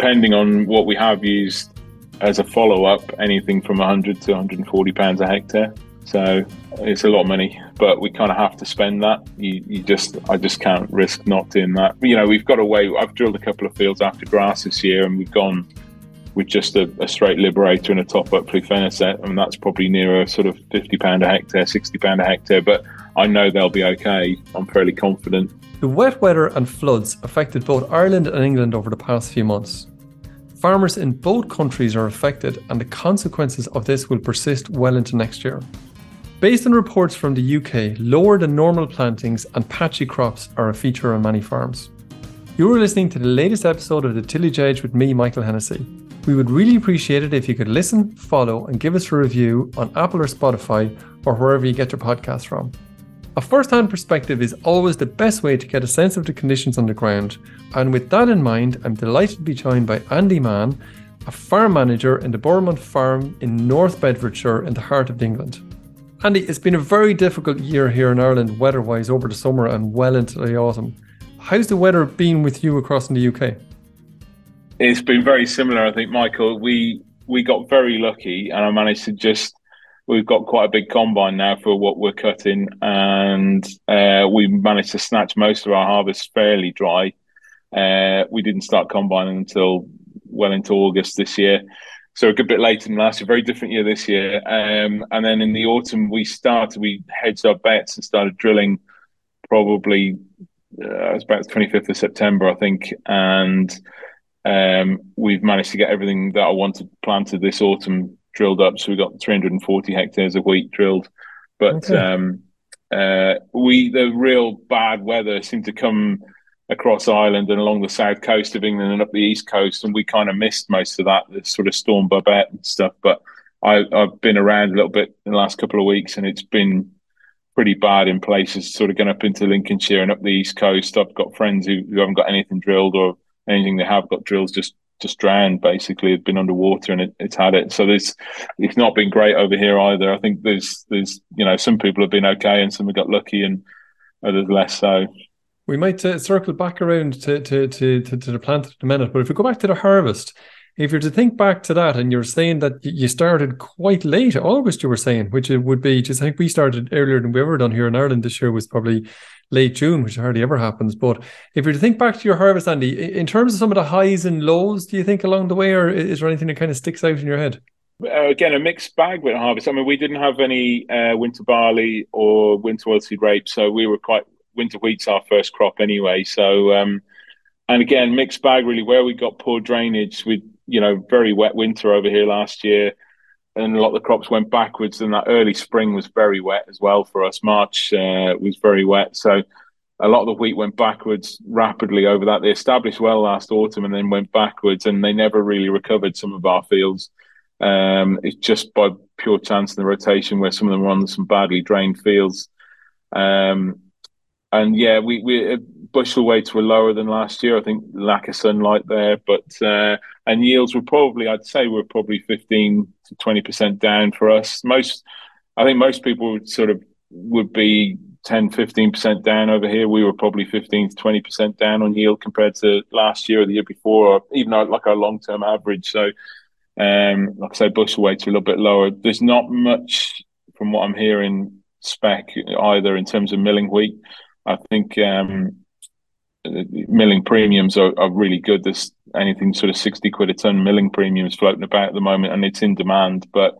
depending on what we have used as a follow up, anything from 100 to 140 pounds a hectare. So it's a lot of money, but we kind of have to spend that. You, you just, I just can't risk not doing that. You know, we've got a way. I've drilled a couple of fields after grass this year, and we've gone with just a, a straight liberator and a top up flufenacet, and that's probably near a sort of 50 pound a hectare, 60 pound a hectare. But I know they'll be okay. I'm fairly confident. The wet weather and floods affected both Ireland and England over the past few months. Farmers in both countries are affected, and the consequences of this will persist well into next year. Based on reports from the UK, lower than normal plantings and patchy crops are a feature on many farms. You are listening to the latest episode of the Tillage Edge with me, Michael Hennessy. We would really appreciate it if you could listen, follow, and give us a review on Apple or Spotify or wherever you get your podcasts from. A first hand perspective is always the best way to get a sense of the conditions on the ground, and with that in mind, I'm delighted to be joined by Andy Mahon, a farm manager in the Bournemouth Farm in North Bedfordshire in the heart of England. Andy, it's been a very difficult year here in Ireland weather wise over the summer and well into the autumn. How's the weather been with you across in the UK? It's been very similar, I think, Michael. We we got very lucky and I managed to just we've got quite a big combine now for what we're cutting, and uh, we managed to snatch most of our harvest fairly dry. Uh, we didn't start combining until well into August this year, so a good bit later than last year. Very different year this year. Um, and then in the autumn, we started. We hedged our bets and started drilling. Probably uh, it was about the twenty fifth of September, I think, and um, we've managed to get everything that I wanted planted this autumn drilled up. So we got 340 hectares of wheat drilled, but okay. um, uh, we the real bad weather seemed to come across Ireland and along the south coast of England and up the east coast, and we kind of missed most of that, the sort of storm Babet and stuff. But I, have been around a little bit in the last couple of weeks, and it's been pretty bad in places, sort of going up into Lincolnshire and up the east coast. I've got friends who, who haven't got anything drilled or anything they have got drills just just drowned basically had been underwater and it, it's had it. So there's it's not been great over here either. I think there's there's you know some people have been okay and some have got lucky and others less so. We might uh, circle back around to, to, to, to, to the plant in a minute but if we go back to the harvest if you're to think back to that and you're saying that you started quite late august you were saying which it would be just i think we started earlier than we ever done here in ireland this year was probably late June, which hardly ever happens. But if you're to think back to your harvest, Andy, in terms of some of the highs and lows, do you think along the way, or is there anything that kind of sticks out in your head? Uh, again, a mixed bag with harvest. I mean, we didn't have any uh, winter barley or winter oilseed rape, so we were quite winter wheat's our first crop anyway. So, um, and again, mixed bag really. Where we got poor drainage, with you know very wet winter over here last year and a lot of the crops went backwards. And that early spring was very wet as well for us. March uh, was very wet, so a lot of the wheat went backwards rapidly over that. They established well last autumn and then went backwards, and they never really recovered some of our fields. Um, it's just by pure chance in the rotation where some of them were on some badly drained fields. Um, and yeah, we we uh, bushel weights were lower than last year. I think lack of sunlight there, but uh, and yields were probably I'd say we're probably fifteen to twenty percent down for us. Most I think most people would sort of would be 10 15 percent down over here. We were probably fifteen to twenty percent down on yield compared to last year or the year before, or even our, like our long term average. So. Um, like I say, bushel weights are a little bit lower. There's not much from what I'm hearing spec either in terms of milling wheat. I think um, milling premiums are, are, really good. There's anything sort of 60 quid a ton milling premiums floating about at the moment, and it's in demand. But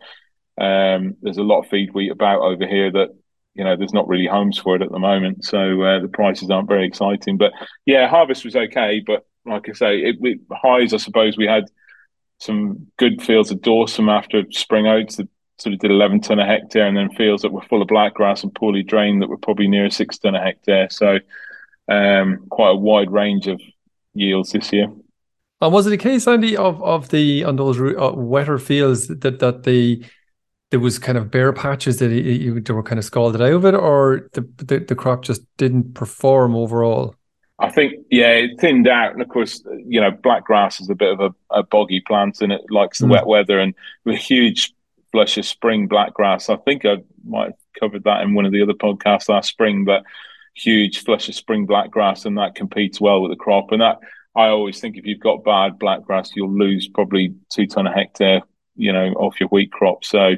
um, there's a lot of feed wheat about over here that you know there's not really homes for it at the moment, so uh, the prices aren't very exciting. But yeah, harvest was okay, but like I say, it, it highs. I suppose we had some good fields of Dawsum after spring oats that sort of did 11 ton a hectare, and then fields that were full of black grass and poorly drained that were probably near six ton a hectare. So um, quite a wide range of yields this year. And was it a case, Andy, of of the on those uh, wetter fields that that the there was kind of bare patches that you, they were kind of scalded out of it, or the, the, the crop just didn't perform overall? I think yeah, it thinned out, and of course, you know, black grass is a bit of a, a boggy plant, and it likes the mm. wet weather. And with huge flush of spring black grass, I think I might have covered that in one of the other podcasts last spring, but huge flush of spring black grass, and that competes well with the crop. And that I always think if you've got bad black grass, you'll lose probably two ton a hectare, you know, off your wheat crop. So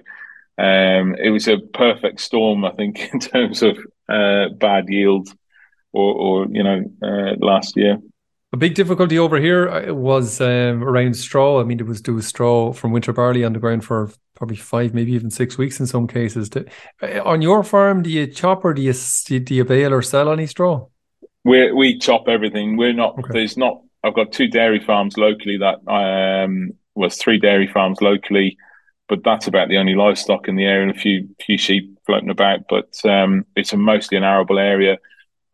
um, it was a perfect storm, I think, in terms of uh, bad yield or, or you know, uh, last year. A big difficulty over here uh, was um, around straw. I mean, it was there straw from winter barley on the ground for probably five, maybe even six weeks in some cases. Uh, on your farm, do you chop or do you do you bale or sell any straw? We we chop everything. We're not. Okay. There's not. I've got two dairy farms locally that um was three dairy farms locally, but that's about the only livestock in the area and a few few sheep floating about. But um, it's a mostly an arable area,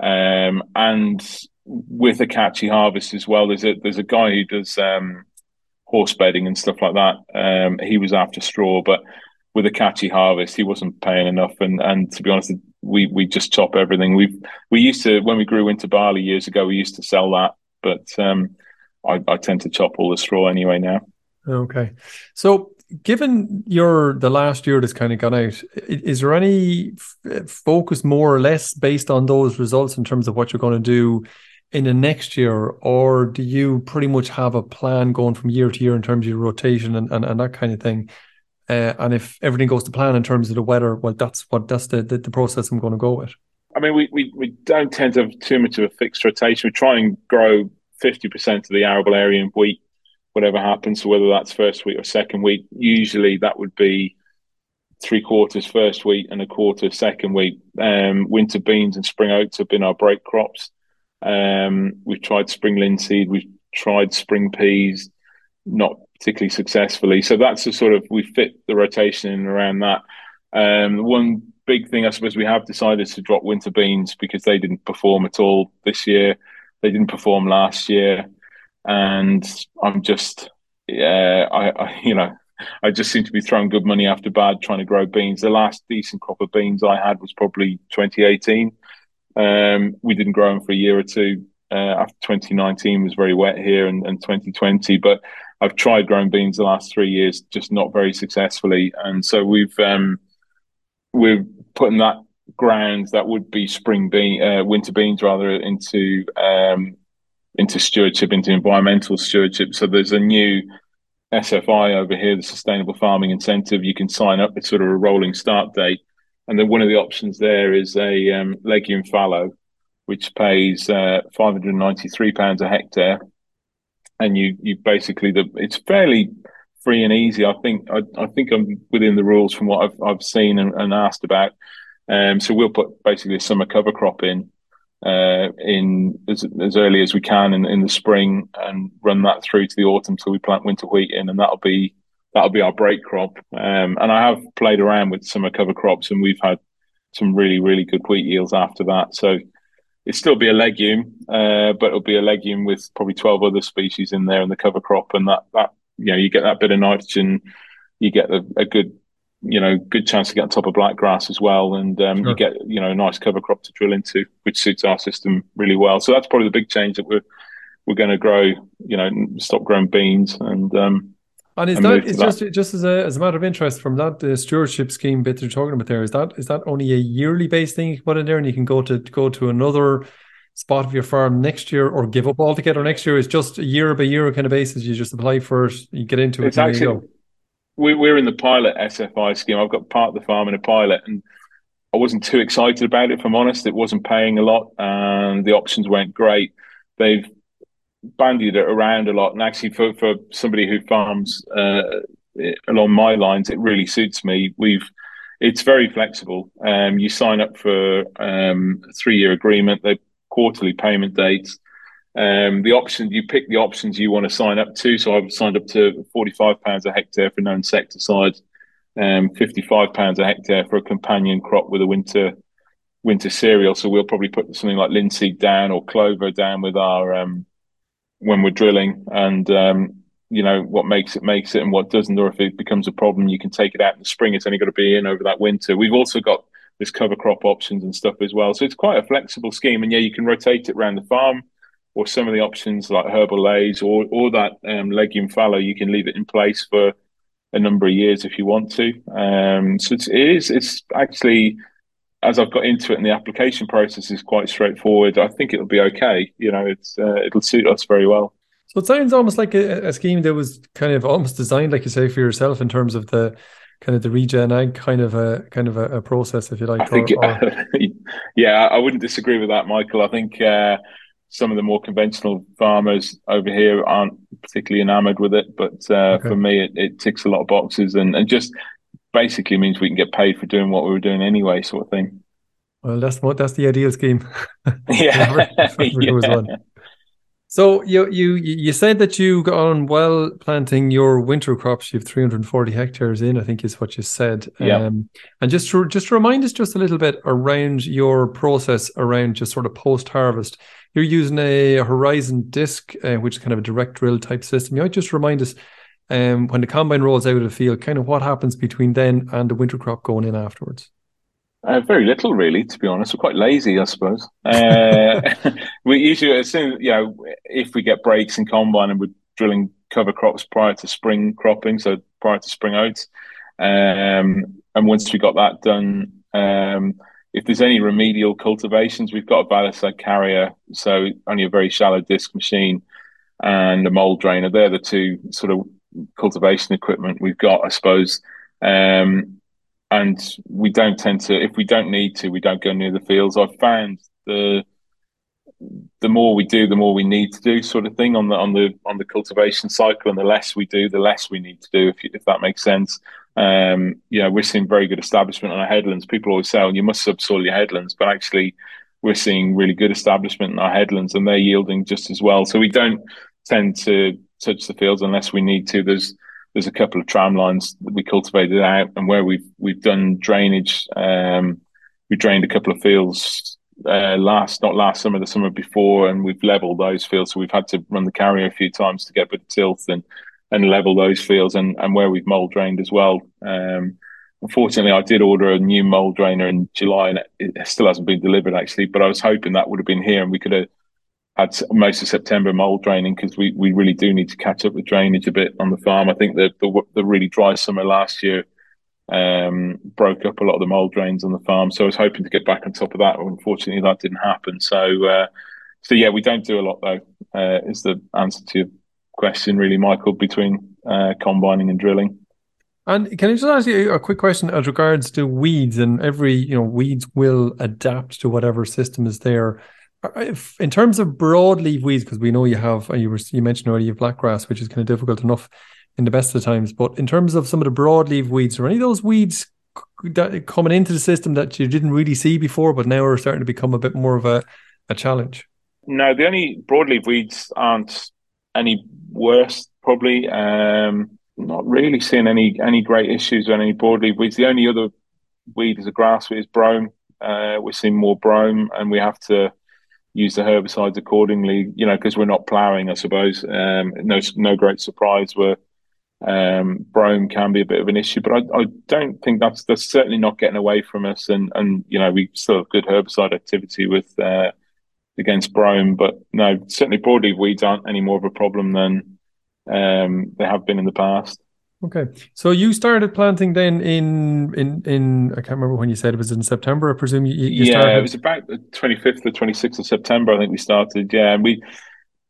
um, and with a catchy harvest as well. There's a there's a guy who does um, horse bedding and stuff like that. Um, he was after straw, but with a catchy harvest, he wasn't paying enough. And and to be honest, we we just chop everything. We we used to when we grew into barley years ago, we used to sell that, but um, I, I tend to chop all the straw anyway now. Okay, so given your the last year that's kind of gone out, is there any f- focus more or less based on those results in terms of what you're going to do in the next year, or do you pretty much have a plan going from year to year in terms of your rotation and, and, and that kind of thing? Uh, and if everything goes to plan in terms of the weather, well, that's what that's the, the, the process I'm going to go with. I mean, we, we, we don't tend to have too much of a fixed rotation. We try and grow 50% of the arable area in wheat, whatever happens. So whether that's first wheat or second wheat, usually that would be three quarters first wheat and a quarter second wheat. Um, winter beans and spring oats have been our break crops. Um, we've tried spring linseed, we've tried spring peas, not particularly successfully. So that's the sort of we fit the rotation in around that. Um, one big thing I suppose we have decided to drop winter beans because they didn't perform at all this year. They didn't perform last year, and I'm just yeah, I, I you know I just seem to be throwing good money after bad trying to grow beans. The last decent crop of beans I had was probably 2018. Um, we didn't grow them for a year or two. Uh, after 2019 was very wet here and, and 2020, but I've tried growing beans the last three years, just not very successfully. And so we've um, we're putting that ground that would be spring bean, uh, winter beans rather, into um, into stewardship, into environmental stewardship. So there's a new SFI over here, the Sustainable Farming Incentive. You can sign up. It's sort of a rolling start date, and then one of the options there is a um, legume fallow, which pays uh, 593 pounds a hectare, and you you basically the it's fairly free and easy. I think I, I think I'm within the rules from what I've I've seen and, and asked about. Um, so we'll put basically a summer cover crop in uh, in as, as early as we can in, in the spring and run that through to the autumn till we plant winter wheat in, and that'll be that'll be our break crop. Um, and I have played around with summer cover crops, and we've had some really, really good wheat yields after that. So it'll still be a legume, uh, but it'll be a legume with probably twelve other species in there in the cover crop, and that that you know you get that bit of nitrogen, you get a, a good you know good chance to get on top of black grass as well, and um, sure. you get you know a nice cover crop to drill into, which suits our system really well. So that's probably the big change that we're we're going to grow. You know, stop growing beans and um, and is that is just just as a as a matter of interest from that the stewardship scheme bit you're talking about there is that is that only a yearly based thing you can put in there and you can go to go to another spot of your farm next year or give up altogether next year? Is just a year by year kind of basis. You just apply for it, you get into it. It's actually we, we're in the pilot SFI scheme. I've got part of the farm in a pilot, and I wasn't too excited about it. If I'm honest, it wasn't paying a lot, and the options weren't great. They've bandied it around a lot. And actually, for, for somebody who farms uh, along my lines, it really suits me. We've it's very flexible. Um, you sign up for um, a three year agreement. They quarterly payment dates. Um, the option you pick the options you want to sign up to. So I've signed up to forty five pounds a hectare for no insecticides, um, fifty five pounds a hectare for a companion crop with a winter winter cereal. So we'll probably put something like linseed down or clover down with our um, when we're drilling and um, you know what makes it makes it and what doesn't or if it becomes a problem you can take it out in the spring. It's only got to be in over that winter. We've also got this cover crop options and stuff as well. So it's quite a flexible scheme and yeah you can rotate it around the farm or some of the options like herbal leys or or that um, legume fallow you can leave it in place for a number of years if you want to. Um, so it's, it is it's actually as I've got into it, and the application process is quite straightforward. I think it'll be okay. You know, it's uh, it'll suit us very well. So it sounds almost like a, a, scheme that was kind of almost designed, like you say, for yourself in terms of the kind of the regen ag kind of a kind of a, a process, if you like. I think, or, or... yeah, I wouldn't disagree with that, Michael. I think uh, some of the more conventional farmers over here aren't particularly enamored with it, but uh, okay. for me, it, it, ticks a lot of boxes and, and just basically means we can get paid for doing what we were doing anyway, sort of thing. Well, that's what that's the ideal scheme. yeah. yeah. So you you you said that you got on well planting your winter crops. You have 340 hectares in, I think is what you said. Yeah. Um, and just to, just to remind us just a little bit around your process around just sort of post harvest. You're using a horizon disc, uh, which is kind of a direct drill type system. You might just remind us um, when the combine rolls out of the field, kind of what happens between then and the winter crop going in afterwards. Uh, very little, really, to be honest. We're quite lazy, I suppose. Uh, we usually, as soon you know, if we get breaks in combine and we're drilling cover crops prior to spring cropping, so prior to spring oats, um, and once we got that done, um, if there's any remedial cultivations, we've got a Valisag carrier, so only a very shallow disc machine and a mole drainer. They're the two sort of cultivation equipment we've got, I suppose. Um, and we don't tend to if we don't need to we don't go near the fields. I've found the the more we do the more we need to do sort of thing on the on the on the cultivation cycle. And the less we do the less we need to do if, if that makes sense. Um you we're seeing very good establishment on our headlands. People always say oh, you must subsoil your headlands. But actually we're seeing really good establishment in our headlands and they're yielding just as well. So we don't tend to touch the fields unless we need to there's there's a couple of tram lines that we cultivated out, and where we've we've done drainage. Um, we drained a couple of fields uh, last, not last summer, the summer before, and we've leveled those fields. So we've had to run the carrier a few times to get a bit of tilth and and level those fields, and and where we've mole drained as well. Um, unfortunately, I did order a new mole drainer in July, and it, it still hasn't been delivered actually. But I was hoping that would have been here, and we could have had most of September mole draining because we, we really do need to catch up with drainage a bit on the farm. I think the the, the really dry summer last year um, broke up a lot of the mole drains on the farm. So I was hoping to get back on top of that. Unfortunately, that didn't happen. So uh, so yeah, we don't do a lot though. Uh, is the answer to your question really, Michael? Between uh, combining and drilling. And can I just ask you a quick question as regards to weeds? And every you know weeds will adapt to whatever system is there in terms of broadleaf weeds, because we know you have, you were you mentioned have blackgrass, which is kind of difficult enough in the best of times. But in terms of some of the broadleaf weeds, are any of those weeds that coming into the system that you didn't really see before, but now are starting to become a bit more of a, a challenge? No, the only broadleaf weeds aren't any worse, probably. Um, not really seeing any any great issues on any broadleaf weeds. The only other weed is a grass weed is brome. Uh, we're seeing more brome, and we have to use the herbicides accordingly. You know, because we're not ploughing, I suppose. Um, no, no great surprise where um, brome can be a bit of an issue, but I, I, don't think that's that's certainly not getting away from us. And and you know, we still have good herbicide activity with uh, against brome, but no, certainly broadleaf weeds aren't any more of a problem than um, they have been in the past. Okay, so you started planting then in in in I can't remember when you said it was in September. I presume you, you yeah, started... it was about the twenty fifth or twenty sixth of September. I think we started. Yeah, and we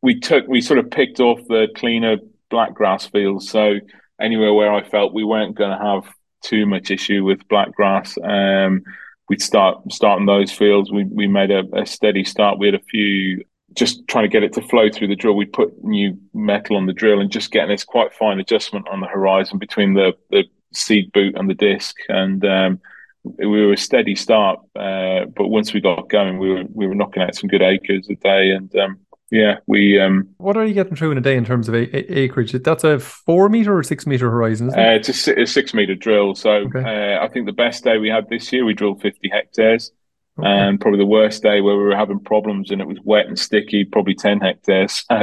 we took we sort of picked off the cleaner black grass fields. So anywhere where I felt we weren't going to have too much issue with black grass, um, we'd start starting those fields. We we made a, a steady start. We had a few just trying to get it to flow through the drill. We put new metal on the drill and just getting this quite fine adjustment on the horizon between the, the seed boot and the disc. And um, we were a steady start, uh, but once we got going, we were we were knocking out some good acres a day. And um, yeah, we. Um, what are you getting through in a day in terms of a- a- acreage? That's a four meter or six meter horizon, it? Uh, it's a, a, six meter drill. So okay. uh, I think the best day we had this year, we drilled 50 hectares. Okay. And probably the worst day where we were having problems and it was wet and sticky, probably 10 hectares.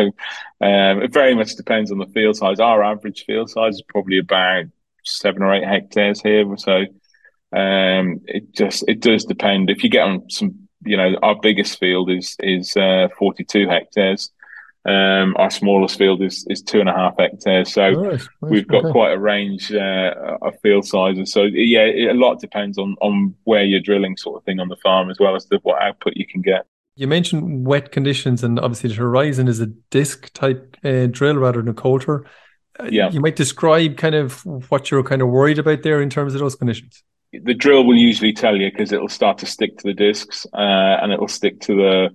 So um, it very much depends on the field size. Our average field size is probably about seven or eight hectares here. So um, it just it does depend. If you get on some, you know, our biggest field is is uh, 42 hectares. Um, our smallest field is, is two and a half hectares, so Nice, nice, we've got okay. quite a range uh, of field sizes. So yeah, it, a lot depends on on where you're drilling, sort of thing, on the farm as well as the what output you can get. You mentioned wet conditions, and obviously the Horizon is a disc type uh, drill rather than a coulter. Uh, Yeah. You might describe kind of what you're kind of worried about there in terms of those conditions. the drill will usually tell you because it'll start to stick to the discs uh, and it'll stick to the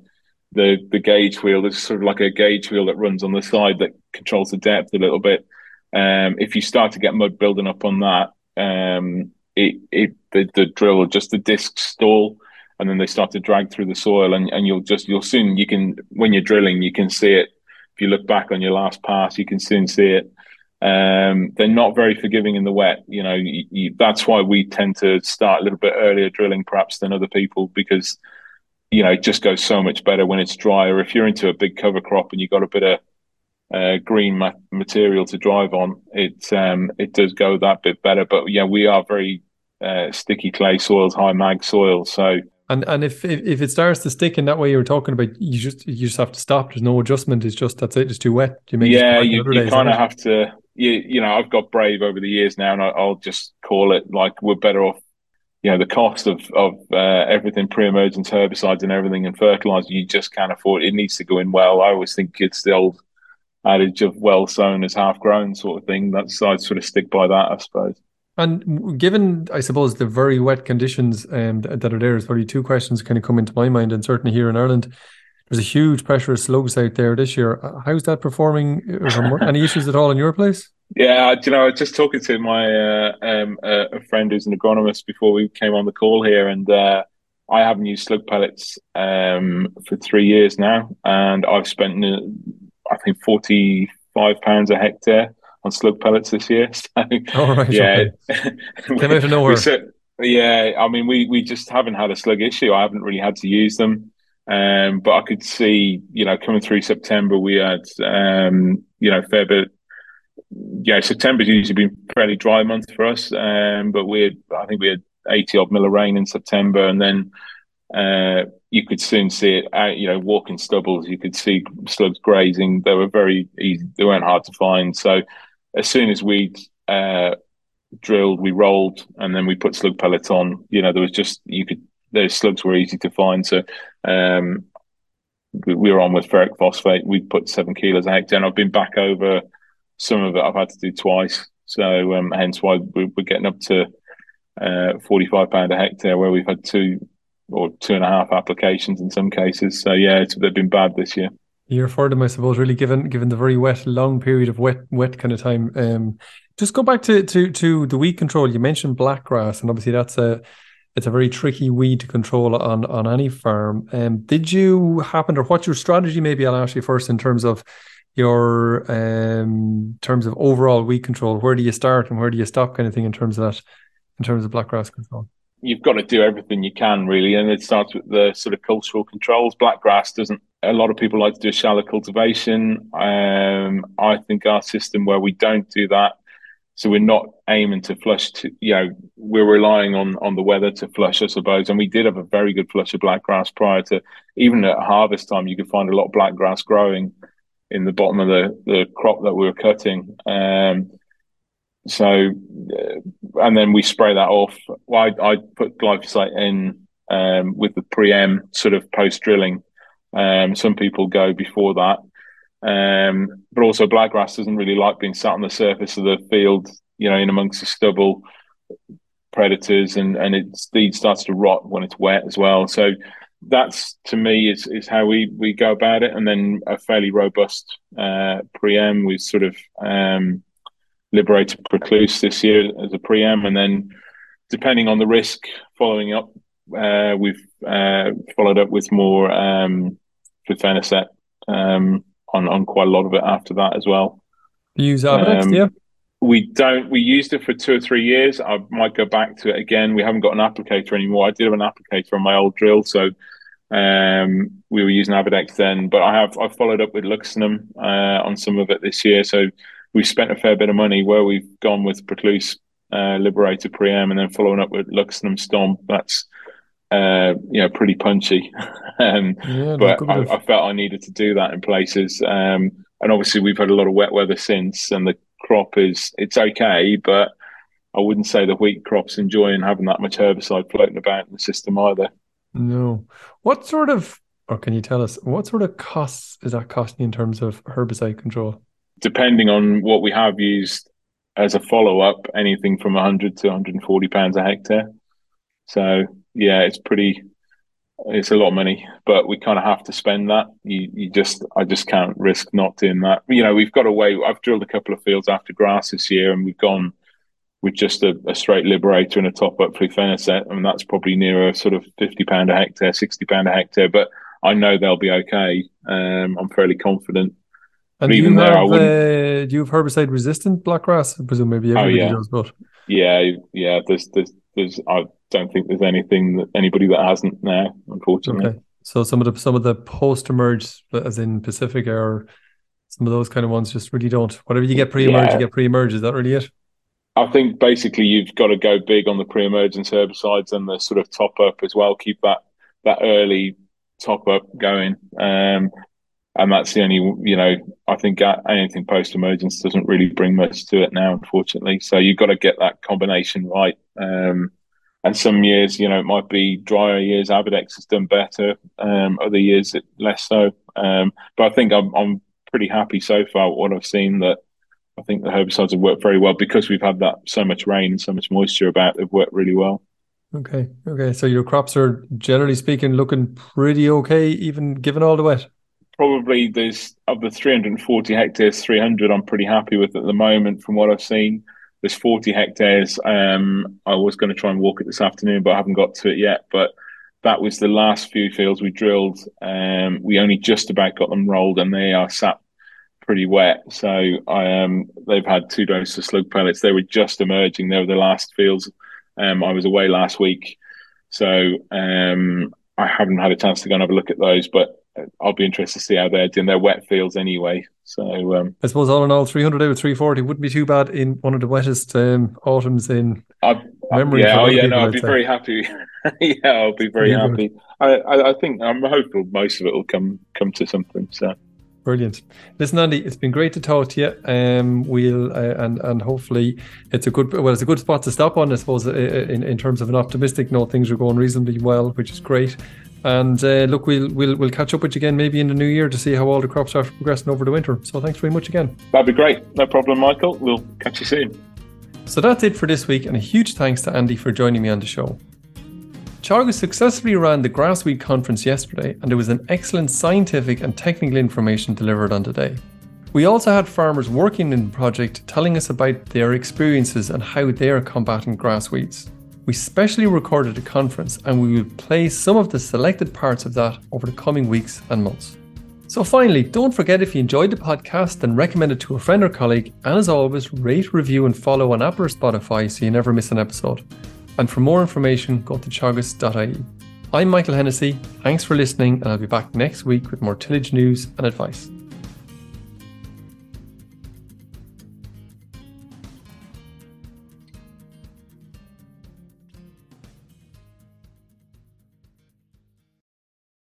the the gauge wheel. There's sort of like a gauge wheel that runs on the side that controls the depth a little bit. Um, if you start to get mud building up on that, um, it it the, the drill just the discs stall and then they start to drag through the soil and, and you'll just you'll soon you can when you're drilling you can see it. If you look back on your last pass, you can soon see it. Um, they're not very forgiving in the wet. You know, you, you, that's why we tend to start a little bit earlier drilling, perhaps than other people, because you know it just goes so much better when it's drier. If you're into a big cover crop and you've got a bit of uh, green ma- material to drive on, it um, it does go that bit better. But yeah, we are very uh, sticky clay soils, high mag soils, so And and if, if if it starts to stick in that way you were talking about, you just you just have to stop. There's no adjustment. It's just that's it. It's too wet. You just yeah, you, you kind of have to. You, you know, I've got brave over the years now, and I, I'll just call it like we're better off. You know, the cost of of uh, everything, pre-emergence herbicides and everything, and fertilizer, you just can't afford. It needs to go in well. I always think it's the old adage of "well sown is half grown" sort of thing. That's I sort of stick by that, I suppose. And given, I suppose, the very wet conditions um, that are there, there's probably two questions kind of come into my mind, and certainly here in Ireland, there's a huge pressure of slugs out there this year. How's that performing? Is any issues at all in your place? Yeah, do you know, I was just talking to my uh, um, uh, a friend who's an agronomist before we came on the call here, and uh, I haven't used slug pellets um, for three years now, and I've spent, I think, forty five pounds a hectare on slug pellets this year. So, All right, yeah, Came out of nowhere. Cer- yeah, I mean, we we just haven't had a slug issue. I haven't really had to use them. Um, but I could see, you know, coming through September, we had, um, you know, fair bit. Yeah, September's usually been fairly dry month for us. Um, but we had, I think we had 80 odd mil of rain in September. And then uh, you could soon see it out, you know, walking stubbles, you could see slugs grazing. They were very easy, they weren't hard to find. So as soon as we uh, drilled, we rolled, and then we put slug pellets on, you know, there was just, you could, those slugs were easy to find. So um, we, we were on with ferric phosphate. We put seven kilos hectare, and I've been back over some of it. I've had to do twice, so um, hence why we're, getting up to uh, forty-five pound a hectare, where we've had two or two and a half applications in some cases. So yeah, it's, they've been bad this year. year for them, I suppose, really given given the very wet, long period of wet wet kind of time. Um, just go back to to to the weed control. You mentioned blackgrass, and obviously that's a it's a very tricky weed to control on on any farm. Um, did you happen, or what's your strategy? Maybe I'll ask you first in terms of your um terms of overall weed control. Where do you start and where do you stop, kind of thing, in terms of that, in terms of blackgrass control? You've got to do everything you can, really, and it starts with the sort of cultural controls. Blackgrass doesn't. A lot of people like to do a shallow cultivation. Um, I think our system where we don't do that, so we're not aiming to flush. To, you know, we're relying on on the weather to flush, I suppose. And we did have a very good flush of blackgrass prior to even at harvest time. You could find a lot of blackgrass growing in the bottom of the the crop that we were cutting. Um, so, uh, and then we spray that off. Well, I, I put glyphosate in um, with the pre-em sort of post drilling. Um, some people go before that. Um, but also blackgrass doesn't really like being sat on the surface of the field, you know, in amongst the stubble, predators, and and it starts to rot when it's wet as well. So that's to me is is how we we go about it, and then a fairly robust uh, pre-em. We sort of um, liberated Proclus this year as a pre-em, and then depending on the risk, following up, uh, we've uh, followed up with more um, flufenacet um, on on quite a lot of it after that as well. You use Avadex? Um, yeah. We don't. We used it for two or three years. I might go back to it again. We haven't got an applicator anymore. I did have an applicator on my old drill, so um, we were using Avadex then. But I have I've followed up with Luxenum uh, on some of it this year. So we've spent a fair bit of money where we've gone with Proclus uh, Liberator Pre-em and then following up with Luxenum Storm. That's uh, you know, pretty punchy. um, yeah, but I, I, felt I needed to do that in places. Um, and obviously, we've had a lot of wet weather since, and the crop is it's okay, but I wouldn't say the wheat crop's enjoying having that much herbicide floating about in the system either. No. What sort of, or can you tell us, what sort of costs is that costing in terms of herbicide control? Depending on what we have used as a follow up, anything from 100 to 140 pounds a hectare. So yeah, it's pretty. It's a lot of money, but we kind of have to spend that. You, you just, I just can't risk not doing that. You know, we've got away. I've drilled a couple of fields after grass this year, and we've gone with just a, a straight liberator and a top up flufenacet. I mean, that's probably near a sort of fifty pound a hectare, sixty pound a hectare. But I know they'll be okay. Um, I'm fairly confident. And do you, there, have, uh, do you have herbicide resistant blackgrass? I presume maybe oh, everybody oh, yeah. does, but yeah, yeah. There's, there's, there's. I don't think there's anything that anybody that hasn't now, unfortunately. Okay. So some of the some of the post emerge, as in Pacifica, or some of those kind of ones, just really don't. Whatever you get pre emerge, yeah. you get pre emerge. Is that really it? I think basically you've got to go big on the pre-emergence herbicides and the sort of top up as well. Keep that that early top up going, um, and that's the only you know. I think anything post-emergence doesn't really bring much to it now, unfortunately. So you've got to get that combination right. Um, and some years, you know, it might be drier years. Avadex has done better. Um, other years, less so. Um, but I think I'm I'm pretty happy so far what I've seen that I think the herbicides have worked very well because we've had that so much rain and so much moisture about. They've worked really well. Okay. Okay. So your crops are generally speaking looking pretty okay, even given all the wet. Probably there's of the 340 hectares, 300 I'm pretty happy with at the moment from what I've seen. There's 40 hectares. Um, I was going to try and walk it this afternoon, but I haven't got to it yet. But that was the last few fields we drilled. Um, we only just about got them rolled, and they are sat pretty wet. So I um they've had two doses of slug pellets. They were just emerging. They were the last fields. Um, I was away last week, so um, I haven't had a chance to go and have a look at those. But I'll be interested to see how they're doing. They're wet fields anyway. So um, I suppose all in all, 300 out of 340 wouldn't be too bad in one of the wettest um, autumns in I, memory. Yeah, oh yeah, no, I'd be very happy. yeah, I'll be very happy. I, I, I think I'm hopeful most of it will come come to something. So. Brilliant. Listen, Andy, it's been great to talk to you. Um, we'll uh, and and hopefully it's a good well, it's a good spot to stop on, I suppose. Uh, uh, in, in terms of an optimistic note, things are going reasonably well, which is great. And uh, look, we'll we'll we'll catch up with you again maybe in the new year to see how all the crops are progressing over the winter. So thanks very much again. That'd be great. No problem, Michael. We'll catch you soon. So that's it for this week, and a huge thanks to Andy for joining me on the show. Teagasc successfully ran the Grassweed conference yesterday, and there was an excellent scientific and technical information delivered on today. We also had farmers working in the project telling us about their experiences and how they are combating grass weeds. We specially recorded a conference and we will play some of the selected parts of that over the coming weeks and months. So, finally, don't forget if you enjoyed the podcast, then recommend it to a friend or colleague. And as always, rate, review, and follow on Apple or Spotify so you never miss an episode. And for more information, go to teagasc.ie. I'm Michael Hennessy. Thanks for listening, and I'll be back next week with more tillage news and advice.